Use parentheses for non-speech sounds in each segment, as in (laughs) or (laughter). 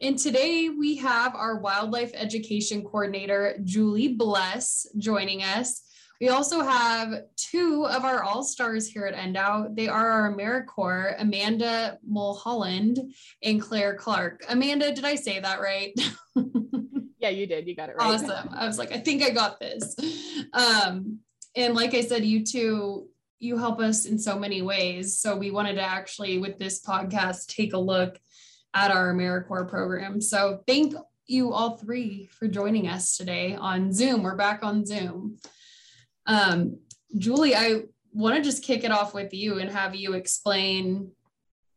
And today we have our wildlife education coordinator, Julie Bless, joining us. We also have two of our all stars here at NDOW. They are our AmeriCorps, Amanda Mulholland and Claire Clark. Amanda, did I say that right? (laughs) Yeah, you did. You got it right. awesome. I was like, I think I got this. Um, and like I said, you two, you help us in so many ways. So we wanted to actually, with this podcast, take a look at our AmeriCorps program. So thank you all three for joining us today on Zoom. We're back on Zoom. Um, Julie, I want to just kick it off with you and have you explain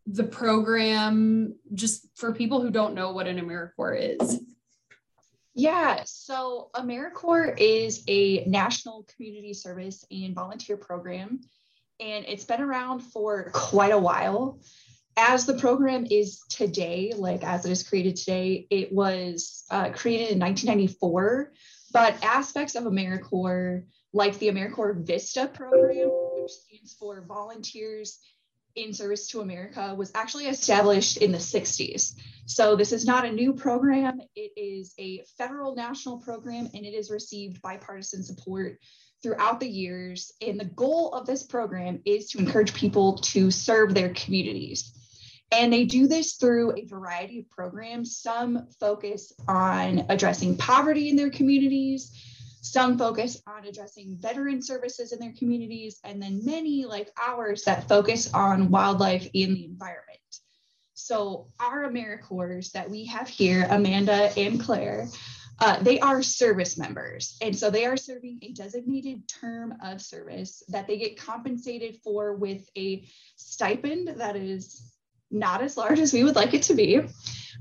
the program just for people who don't know what an AmeriCorps is. Yeah, so AmeriCorps is a national community service and volunteer program, and it's been around for quite a while. As the program is today, like as it is created today, it was uh, created in 1994, but aspects of AmeriCorps, like the AmeriCorps Vista program, which stands for Volunteers in Service to America, was actually established in the 60s. So this is not a new program. It is a federal national program and it has received bipartisan support throughout the years. And the goal of this program is to encourage people to serve their communities. And they do this through a variety of programs. Some focus on addressing poverty in their communities, some focus on addressing veteran services in their communities, and then many, like ours, that focus on wildlife and the environment. So our AmeriCorps that we have here, Amanda and Claire, uh, they are service members. And so they are serving a designated term of service that they get compensated for with a stipend that is not as large as we would like it to be.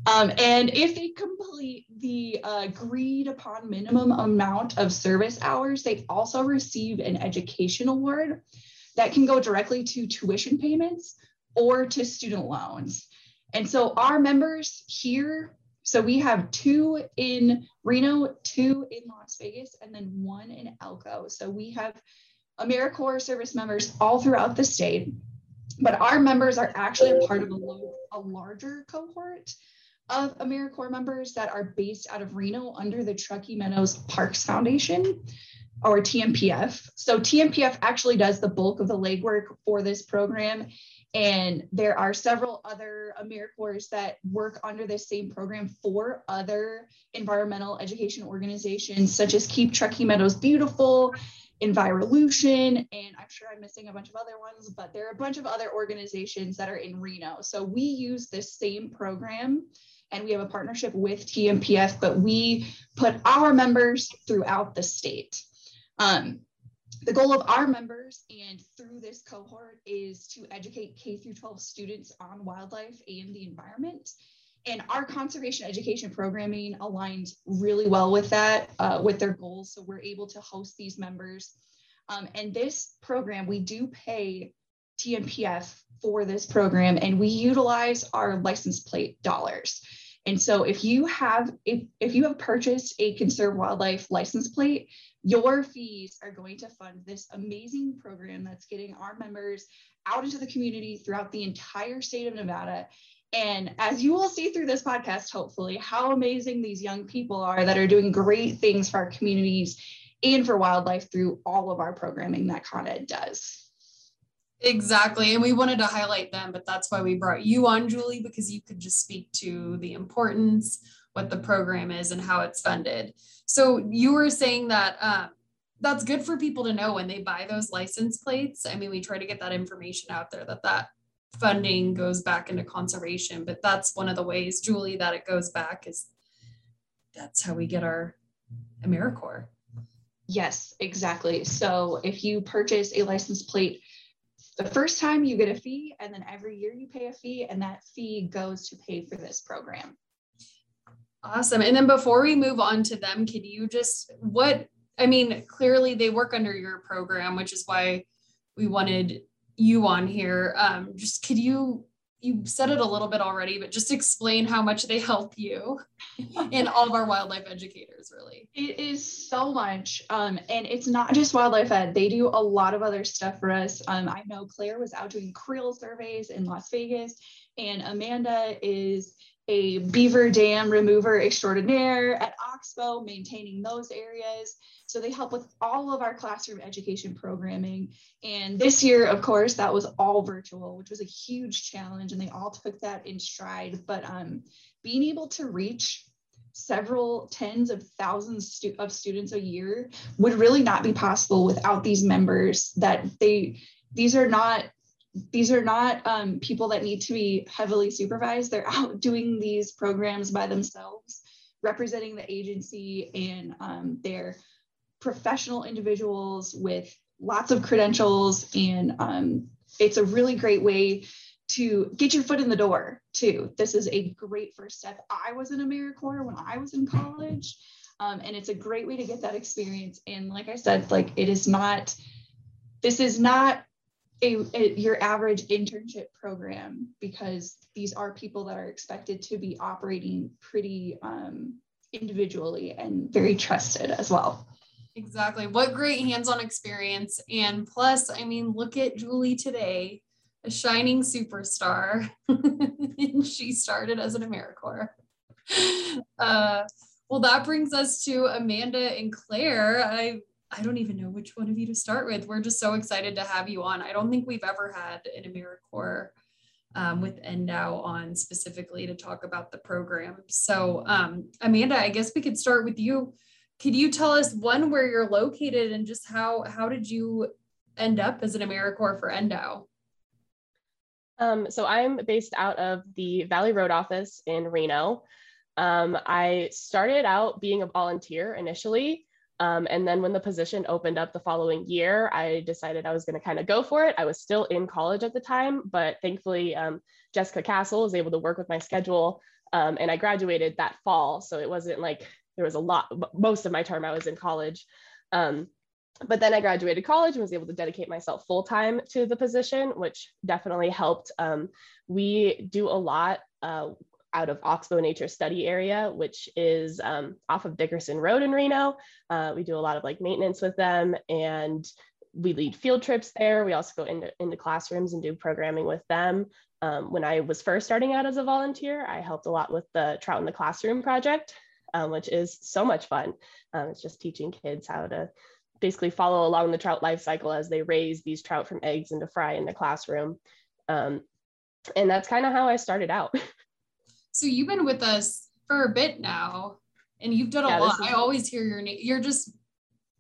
Um, and if they complete the uh, agreed upon minimum amount of service hours, they also receive an education award that can go directly to tuition payments or to student loans. And so our members here, so we have two in Reno, two in Las Vegas, and then one in Elko. So we have AmeriCorps service members all throughout the state, but our members are actually a part of a, a larger cohort of AmeriCorps members that are based out of Reno under the Truckee Meadows Parks Foundation or TMPF. So TMPF actually does the bulk of the legwork for this program. And there are several other AmeriCorps that work under this same program for other environmental education organizations, such as Keep Truckee Meadows Beautiful, Envirolution, and I'm sure I'm missing a bunch of other ones, but there are a bunch of other organizations that are in Reno. So we use this same program and we have a partnership with TMPF, but we put our members throughout the state. Um, the goal of our members and through this cohort is to educate K through 12 students on wildlife and the environment. And our conservation education programming aligns really well with that, uh, with their goals. So we're able to host these members. Um, and this program, we do pay TMPF for this program and we utilize our license plate dollars. And so if you have if, if you have purchased a conserve wildlife license plate, your fees are going to fund this amazing program that's getting our members out into the community throughout the entire state of Nevada. And as you will see through this podcast, hopefully, how amazing these young people are that are doing great things for our communities and for wildlife through all of our programming that Con Ed does. Exactly. And we wanted to highlight them, but that's why we brought you on, Julie, because you could just speak to the importance, what the program is, and how it's funded. So you were saying that um, that's good for people to know when they buy those license plates. I mean, we try to get that information out there that that funding goes back into conservation, but that's one of the ways, Julie, that it goes back is that's how we get our AmeriCorps. Yes, exactly. So if you purchase a license plate, the first time you get a fee, and then every year you pay a fee, and that fee goes to pay for this program. Awesome. And then before we move on to them, can you just what I mean, clearly they work under your program, which is why we wanted you on here. Um, just could you you said it a little bit already, but just explain how much they help you (laughs) and all of our wildlife educators, really. It is so much. Um, and it's not just wildlife ed. They do a lot of other stuff for us. Um, I know Claire was out doing creel surveys in Las Vegas, and Amanda is a beaver dam remover extraordinaire at Oxbow, maintaining those areas. So they help with all of our classroom education programming. And this year, of course, that was all virtual, which was a huge challenge, and they all took that in stride. But um, being able to reach several tens of thousands stu- of students a year would really not be possible without these members that they these are not these are not um, people that need to be heavily supervised they're out doing these programs by themselves representing the agency and um, they're professional individuals with lots of credentials and um, it's a really great way to get your foot in the door too. This is a great first step. I was in AmeriCorps when I was in college, um, and it's a great way to get that experience. And like I said, like it is not, this is not a, a your average internship program because these are people that are expected to be operating pretty um, individually and very trusted as well. Exactly. What great hands-on experience. And plus, I mean, look at Julie today, a shining superstar. and (laughs) she started as an AmeriCorps. Uh, well, that brings us to Amanda and Claire. I I don't even know which one of you to start with. We're just so excited to have you on. I don't think we've ever had an AmeriCorps um, with NDOW on specifically to talk about the program. So, um, Amanda, I guess we could start with you could you tell us one where you're located and just how how did you end up as an AmeriCorps for NDOW? Um, so I'm based out of the Valley Road office in Reno. Um, I started out being a volunteer initially. Um, and then when the position opened up the following year, I decided I was going to kind of go for it. I was still in college at the time, but thankfully, um, Jessica Castle was able to work with my schedule. Um, and I graduated that fall. So it wasn't like there was a lot, most of my term I was in college. Um, but then I graduated college and was able to dedicate myself full time to the position, which definitely helped. Um, we do a lot uh, out of Oxbow Nature Study Area, which is um, off of Dickerson Road in Reno. Uh, we do a lot of like maintenance with them and we lead field trips there. We also go into, into classrooms and do programming with them. Um, when I was first starting out as a volunteer, I helped a lot with the Trout in the Classroom project, um, which is so much fun. Um, it's just teaching kids how to basically follow along the trout life cycle as they raise these trout from eggs into fry in the classroom. Um, and that's kind of how I started out. (laughs) So you've been with us for a bit now and you've done a Yeah, lot. is- I always hear your name. You're just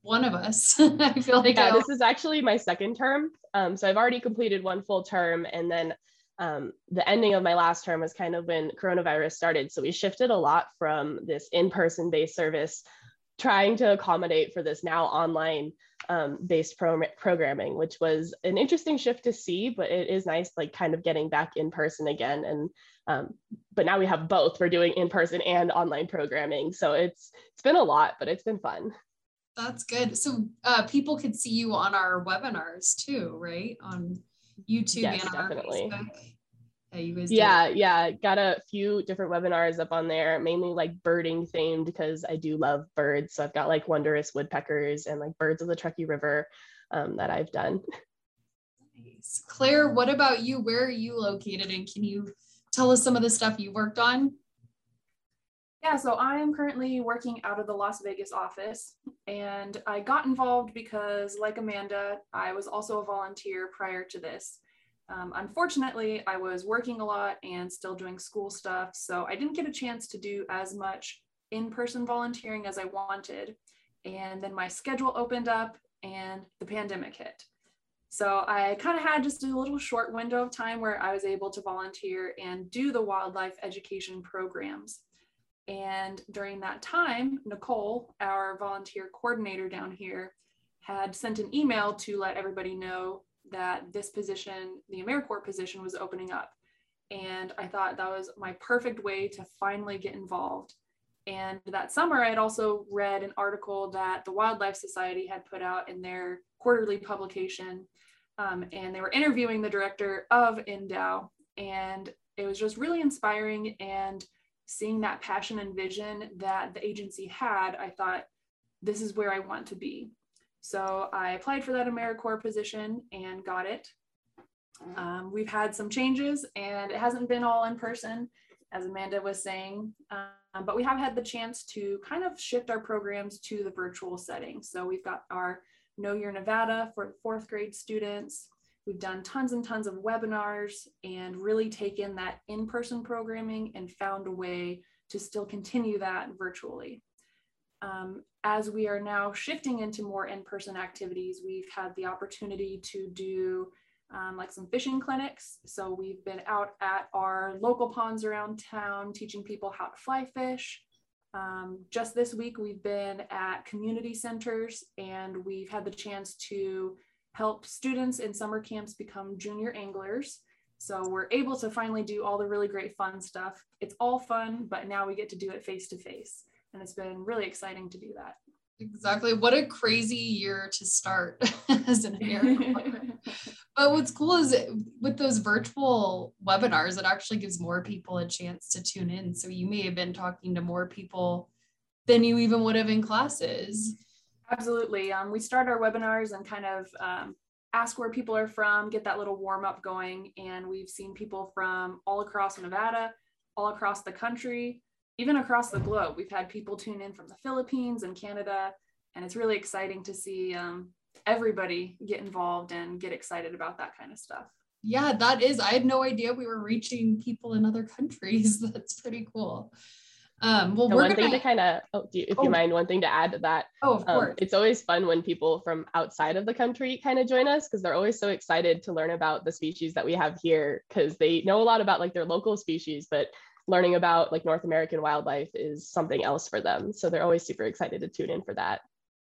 one of us. (laughs) I feel like yeah, this is actually my second term. Um, so I've already completed one full term, and then um, the ending of my last term was kind of when coronavirus started. So we shifted a lot from this in-person based service, trying to accommodate for this now online um, based pro- programming, which was an interesting shift to see. But it is nice, like kind of getting back in person again. And um, but now we have both. We're doing in person and online programming, so it's it's been a lot, but it's been fun. That's good. So uh, people could see you on our webinars too, right? On YouTube Yes, and on definitely. Facebook. Yeah, you guys. do- Yeah, yeah, got a few different webinars up on there, mainly like birding themed because I do love birds. So I've got like wondrous woodpeckers and like birds of the Truckee River um, that I've done. Nice. Claire, what about you? Where are you located, and can you tell us some of the stuff you worked on? Yeah, so I am currently working out of the Las Vegas office, and I got involved because, like Amanda, I was also a volunteer prior to this. Um, unfortunately, I was working a lot and still doing school stuff, so I didn't get a chance to do as much in person volunteering as I wanted. And then my schedule opened up, and the pandemic hit. So I kind of had just a little short window of time where I was able to volunteer and do the wildlife education programs. And during that time, Nicole, our volunteer coordinator down here, had sent an email to let everybody know that this position, the AmeriCorps position, was opening up. And I thought that was my perfect way to finally get involved. And that summer, I had also read an article that the Wildlife Society had put out in their quarterly publication. Um, and they were interviewing the director of NDOW. And it was just really inspiring. And seeing that passion and vision that the agency had, I thought, this is where I want to be. So I applied for that AmeriCorps position and got it. Um, we've had some changes and it hasn't been all in person, as Amanda was saying, um, but we have had the chance to kind of shift our programs to the virtual setting. So we've got our Know Your Nevada for fourth grade students. We've done tons and tons of webinars and really taken that in person programming and found a way to still continue that virtually. Um, as we are now shifting into more in person activities, we've had the opportunity to do um, like some fishing clinics. So we've been out at our local ponds around town teaching people how to fly fish. Um, just this week, we've been at community centers and we've had the chance to help students in summer camps become junior anglers. So we're able to finally do all the really great fun stuff. It's all fun, but now we get to do it face to face. And it's been really exciting to do that. Exactly. What a crazy year to start (laughs) as an AmeriCorps. (laughs) but what's cool is with those virtual webinars, it actually gives more people a chance to tune in. So you may have been talking to more people than you even would have in classes. Absolutely. Um, we start our webinars and kind of um, ask where people are from, get that little warm up going. And we've seen people from all across Nevada, all across the country, even across the globe. We've had people tune in from the Philippines and Canada. And it's really exciting to see um, everybody get involved and get excited about that kind of stuff. Yeah, that is. I had no idea we were reaching people in other countries. (laughs) That's pretty cool. Um, well, we're one gonna. thing to kind of, oh, you, if Oh. you mind, one thing to add to that, oh, of um, course. it's always fun when people from outside of the country kind of join us because they're always so excited to learn about the species that we have here because they know a lot about like their local species, but learning about like North American wildlife is something else for them. So they're always super excited to tune in for that.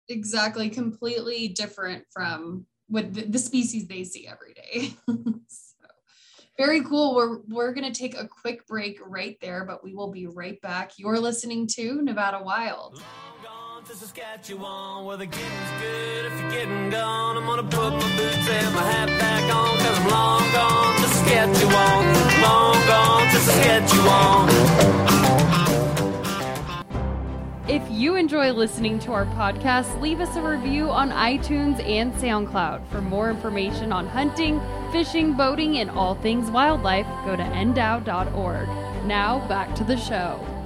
exactly completely different from what the, the species they see every day. (laughs) so, very cool. We're we're gonna take a quick break right there, but we will be right back. You're listening to Nevada Wild. Gone to Saskatchewan where the getting's good. If you're getting gone, I'm gonna put my boots and my hat back on. Cause I'm long gone to Saskatchewan. Long gone to Saskatchewan. If you enjoy listening to our podcast, leave us a review on iTunes and SoundCloud. For more information on hunting, fishing, boating, and all things wildlife, go to ndow.org. Now back to the show.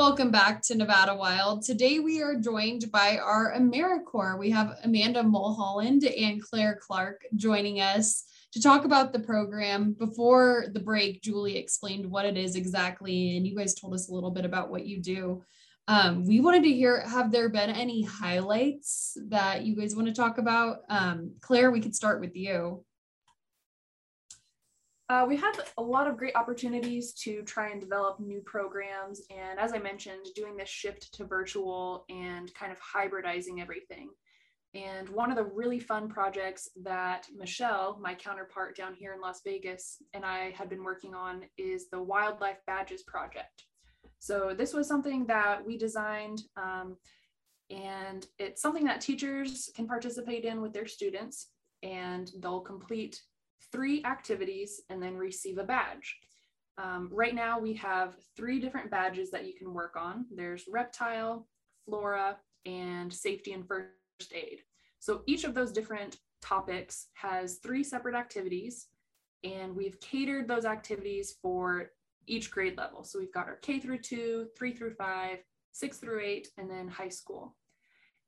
Welcome back to Nevada Wild. Today we are joined by our AmeriCorps. We have Amanda Mulholland and Claire Clark joining us to talk about the program. Before the break, Julie explained what it is exactly, and you guys told us a little bit about what you do. Um, we wanted to hear have there been any highlights that you guys want to talk about? Um, Claire, we could start with you. Uh, we had a lot of great opportunities to try and develop new programs. And as I mentioned, doing this shift to virtual and kind of hybridizing everything. And one of the really fun projects that Michelle, my counterpart down here in Las Vegas, and I had been working on is the Wildlife Badges Project. So this was something that we designed, um, and it's something that teachers can participate in with their students, and they'll complete three activities and then receive a badge. Um, right now, we have three different badges that you can work on. There's reptile, flora, and safety and first aid. So each of those different topics has three separate activities, and we've catered those activities for each grade level. So we've got our K through two, three through five, six through eight, and then high school.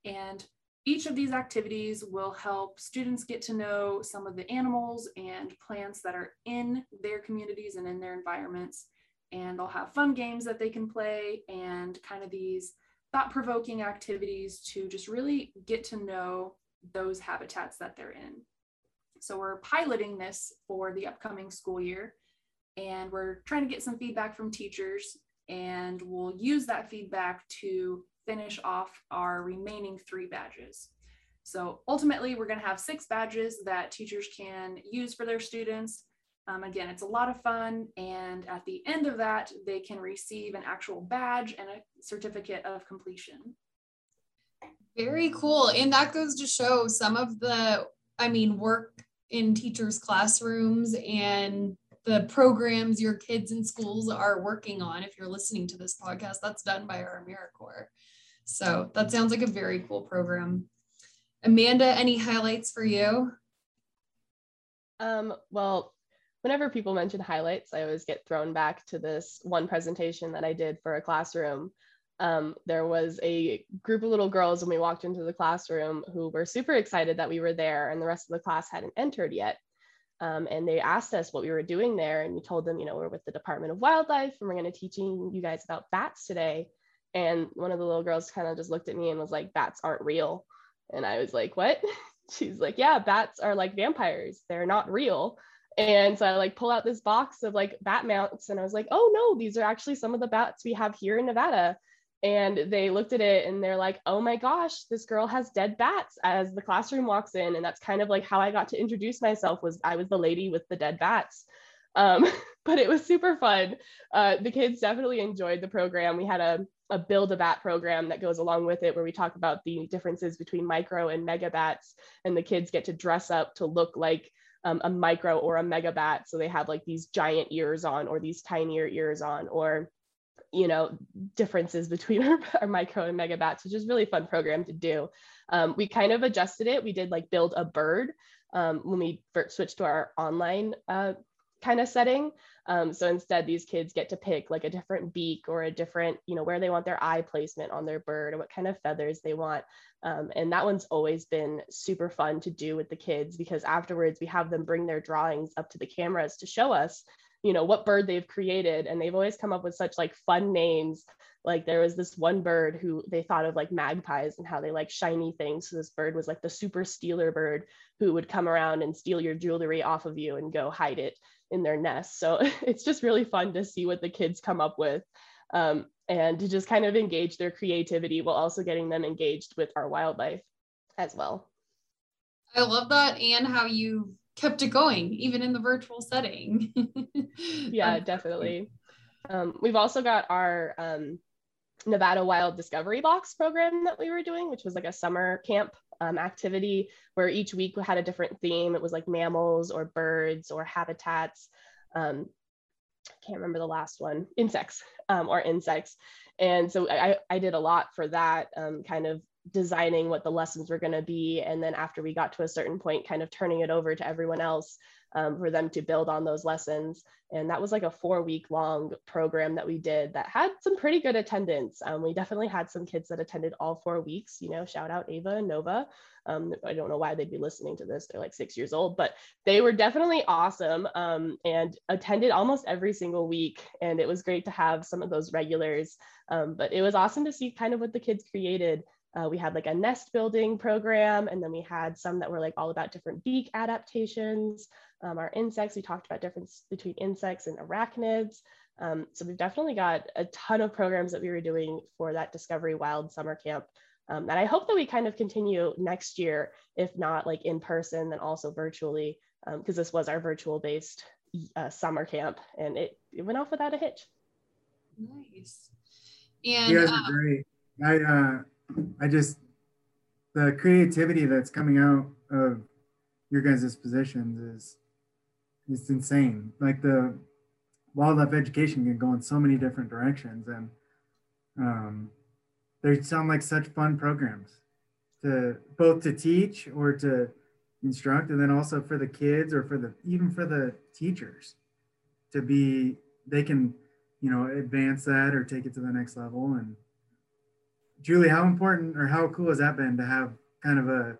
And each of these activities will help students get to know some of the animals and plants that are in their communities and in their environments. And they'll have fun games that they can play and kind of these thought provoking activities to just really get to know those habitats that they're in. So we're piloting this for the upcoming school year and we're trying to get some feedback from teachers and we'll use that feedback to finish off our remaining three badges. So ultimately, we're going to have six badges that teachers can use for their students. Um, again, it's a lot of fun. And at the end of that, they can receive an actual badge and a certificate of completion. Very cool. And that goes to show some of the, I mean, work in teachers' classrooms and the programs your kids in schools are working on. If you're listening to this podcast, that's done by our AmeriCorps. So that sounds like a very cool program. Amanda, any highlights for you? Um, well, whenever people mention highlights, I always get thrown back to this one presentation that I did for a classroom. Um, there was a group of little girls when we walked into the classroom who were super excited that we were there, and the rest of the class hadn't entered yet. Um, and they asked us what we were doing there, and we told them, you know, we're with the Department of Wildlife, and we're going to teaching you guys about bats today. And one of the little girls kind of just looked at me and was like, "Bats aren't real." And I was like, "What?" (laughs) She's like, "Yeah, bats are like vampires. They're not real." And so I like pull out this box of like bat mounts, and I was like, "Oh no, these are actually some of the bats we have here in Nevada." And they looked at it and they're like oh my gosh this girl has dead bats as the classroom walks in and that's kind of like how i got to introduce myself was i was the lady with the dead bats. Um, (laughs) but it was super fun. Uh, the kids definitely enjoyed the program. We had a, a build a bat program that goes along with it where we talk about the differences between micro and mega bats and the kids get to dress up to look like um, a micro or a mega bat. So they have like these giant ears on or these tinier ears on or you know differences between (laughs) our, our micro and megabats which is really fun program to do. Um, we kind of adjusted it. We did like build a bird um, when we switched to our online uh, kind of setting. Um, so instead these kids get to pick like a different beak or a different you know where they want their eye placement on their bird or what kind of feathers they want. Um, and that one's always been super fun to do with the kids because afterwards we have them bring their drawings up to the cameras to show us you know what bird they've created. And they've always come up with such like fun names. Like there was this one bird who they thought of like magpies and how they like shiny things. So this bird was like the super stealer bird who would come around and steal your jewelry off of you and go hide it in their nest. So (laughs) it's just really fun to see what the kids come up with um, and to just kind of engage their creativity while also getting them engaged with our wildlife as well. I love that and how you kept it going even in the virtual setting. (laughs) yeah, definitely. Um, we've also got our um, Nevada Wild Discovery Box program that we were doing, which was like a summer camp um, activity where each week we had a different theme. It was like mammals or birds or habitats. Um, I can't remember the last one, insects um, or insects. And so I, I did a lot for that, um, kind of designing what the lessons were going to be and then after we got to a certain point kind of turning it over to everyone else um, for them to build on those lessons. And that was like a four week long program that we did that had some pretty good attendance. Um, we definitely had some kids that attended all four weeks you know shout out ava and nova. Um, i don't know why they'd be listening to this they're like six years old but they were definitely awesome um, and attended almost every single week and it was great to have some of those regulars. Um, but it was awesome to see kind of what the kids created uh, we had like a nest building program, and then we had some that were like all about different beak adaptations. Um, our insects, we talked about difference between insects and arachnids. Um, so we've definitely got a ton of programs that we were doing for that Discovery Wild Summer Camp. Um, and I hope that we kind of continue next year, if not like in person, then also virtually, because um, this was our virtual based uh, summer camp and it, it went off without a hitch. Nice. And you guys are uh, great. I uh, I just the creativity that's coming out of your guys' positions is it's insane. Like the wildlife education can go in so many different directions, and um, they sound like such fun programs to both to teach or to instruct, and then also for the kids or for the even for the teachers to be they can you know advance that or take it to the next level and Julie, how important or how cool has that been to have kind of a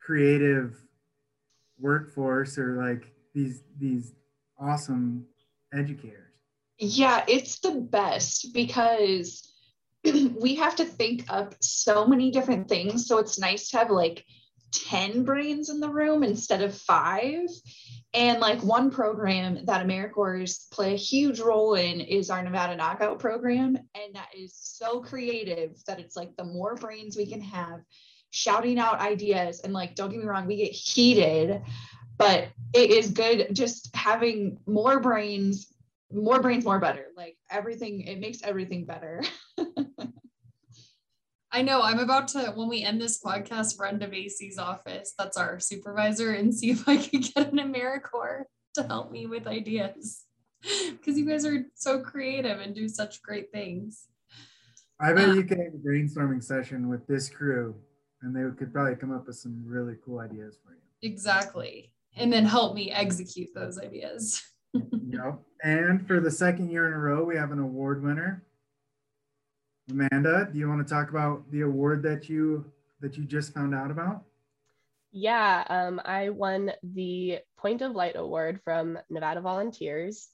creative workforce or like these these awesome educators? Yeah, it's the best because (clears throat) we have to think up so many different things. So it's nice to have like 10 brains in the room instead of five. And like one program that AmeriCorps play a huge role in is our Nevada Knockout program. And that is so creative that it's like the more brains we can have shouting out ideas. And like, don't get me wrong, we get heated. but it is good just having more brains, more brains, more better. Like everything, it makes everything better. (laughs) I know I'm about to, when we end this podcast, run to Macy's office. That's our supervisor and see if I can get an AmeriCorps to help me with ideas. Because you guys are so creative and do such great things. I bet Uh, you could have a brainstorming session with this crew and they could probably come up with some really cool ideas for you. Exactly. And then help me execute those ideas. (laughs) Yep. And for the second year in a row, we have an award winner. Amanda, do you want to talk about the award that you that you just found out about? Yeah, um, I won the Point of Light Award from Nevada Volunteers.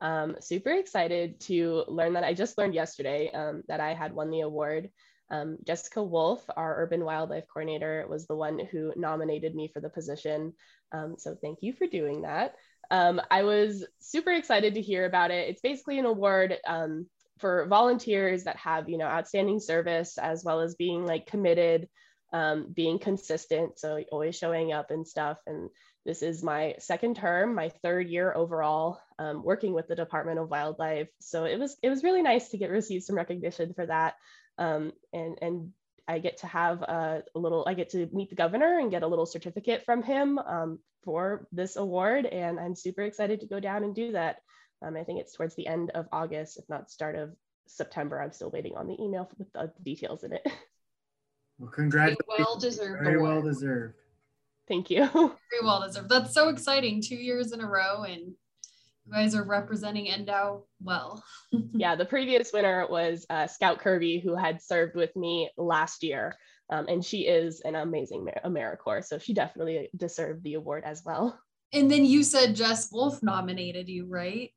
Um, super excited to learn that. I just learned yesterday um, that I had won the award. Um, Jessica Wolf, our urban wildlife coordinator, was the one who nominated me for the position. Um, so thank you for doing that. Um, I was super excited to hear about it. It's basically an award um, for volunteers that have, you know, outstanding service as well as being like committed, um, being consistent. So always showing up and stuff. And this is my second term, my third year overall, um, working with the Department of Wildlife. So it was it was really nice to get receive some recognition for that. Um, and and I get to have a, a, little, I get to meet the governor and get a little certificate from him um, for this award. And I'm super excited to go down and do that. Um, I think it's towards the end of August, if not start of September. I'm still waiting on the email with the details in it. (laughs) Well, A congratulations. well deserved Very well deserved. Thank you. (laughs) Very well deserved. That's so exciting. Two years in a row, and you guys are representing NDOW well. (laughs) yeah, the previous winner was uh, Scout Kirby, who had served with me last year. Um, and she is an amazing AmeriCorps. So she definitely deserved the award as well. And then you said Jess Wolf nominated you, right?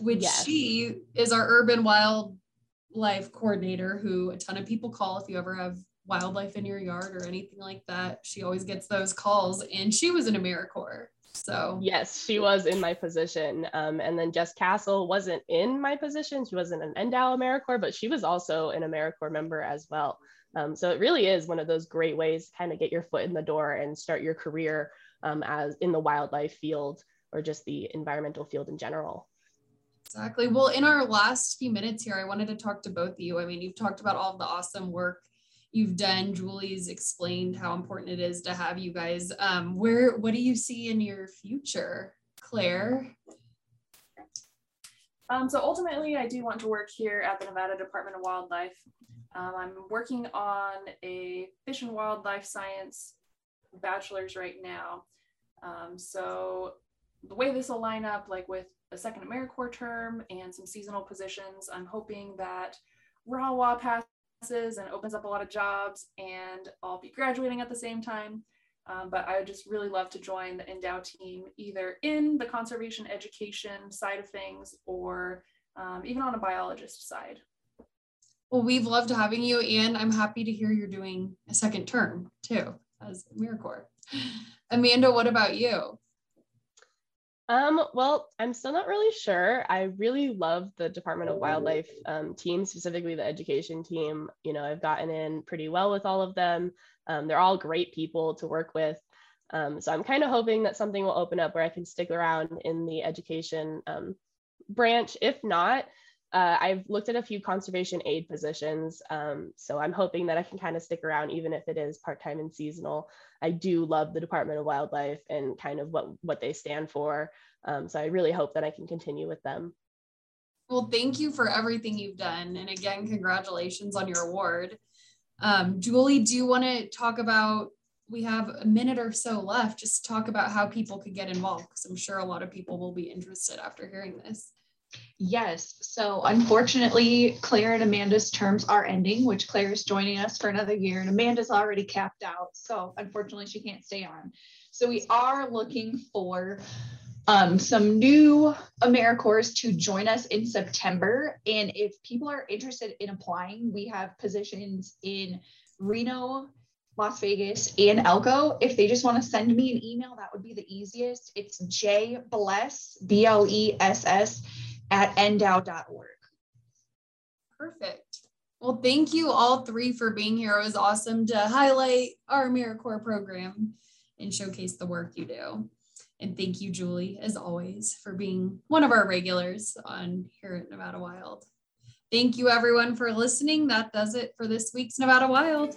Which Yes. she is our urban wildlife coordinator who a ton of people call if you ever have wildlife in your yard or anything like that. She always gets those calls and she was an AmeriCorps. So Yes, she was in my position. Um, and then Jess Castle wasn't in my position. She wasn't an NDOW AmeriCorps, but she was also an AmeriCorps member as well. Um, so it really is one of those great ways to kind of get your foot in the door and start your career um, as in the wildlife field or just the environmental field in general. Exactly. Well, in our last few minutes here, I wanted to talk to both of you. I mean, you've talked about all of the awesome work you've done. Julie's explained how important it is to have you guys. Um, where what do you see in your future, Claire? Um, so ultimately, I do want to work here at the Nevada Department of Wildlife. Um, I'm working on a fish and wildlife science bachelor's right now. Um, so the way this will line up, like with a second AmeriCorps term and some seasonal positions, I'm hoping that RAWA passes and opens up a lot of jobs, and I'll be graduating at the same time. Um, but I would just really love to join the NDOW team either in the conservation education side of things or um, even on a biologist side. Well, we've loved having you, and I'm happy to hear you're doing a second term too as AmeriCorps. Amanda, what about you? Um, well, I'm still not really sure. I really love the Department of Wildlife um, team, specifically the education team. You know, I've gotten in pretty well with all of them. Um, they're all great people to work with. Um, so I'm kind of hoping that something will open up where I can stick around in the education um, branch. If not, uh, I've looked at a few conservation aid positions. Um, so I'm hoping that I can kind of stick around, even if it is part time and seasonal. I do love the Department of Wildlife and kind of what, what they stand for. Um, so I really hope that I can continue with them. Well, thank you for everything you've done. And again, congratulations on your award. Um, Julie, do you want to talk about? We have a minute or so left. Just talk about how people could get involved because I'm sure a lot of people will be interested after hearing this. Yes. So unfortunately, Claire and Amanda's terms are ending, which Claire is joining us for another year, and Amanda's already capped out. So unfortunately, she can't stay on. So we are looking for um, some new AmeriCorps to join us in September. And if people are interested in applying, we have positions in Reno, Las Vegas, and Elko. If they just want to send me an email, that would be the easiest. It's J Bless, B L E S S, at ndow.org. Perfect. Well, thank you all three for being here. It was awesome to highlight our AmeriCorps program and showcase the work you do. And thank you, Julie, as always, for being one of our regulars on here at Nevada Wild. Thank you, everyone, for listening. That does it for this week's Nevada Wild.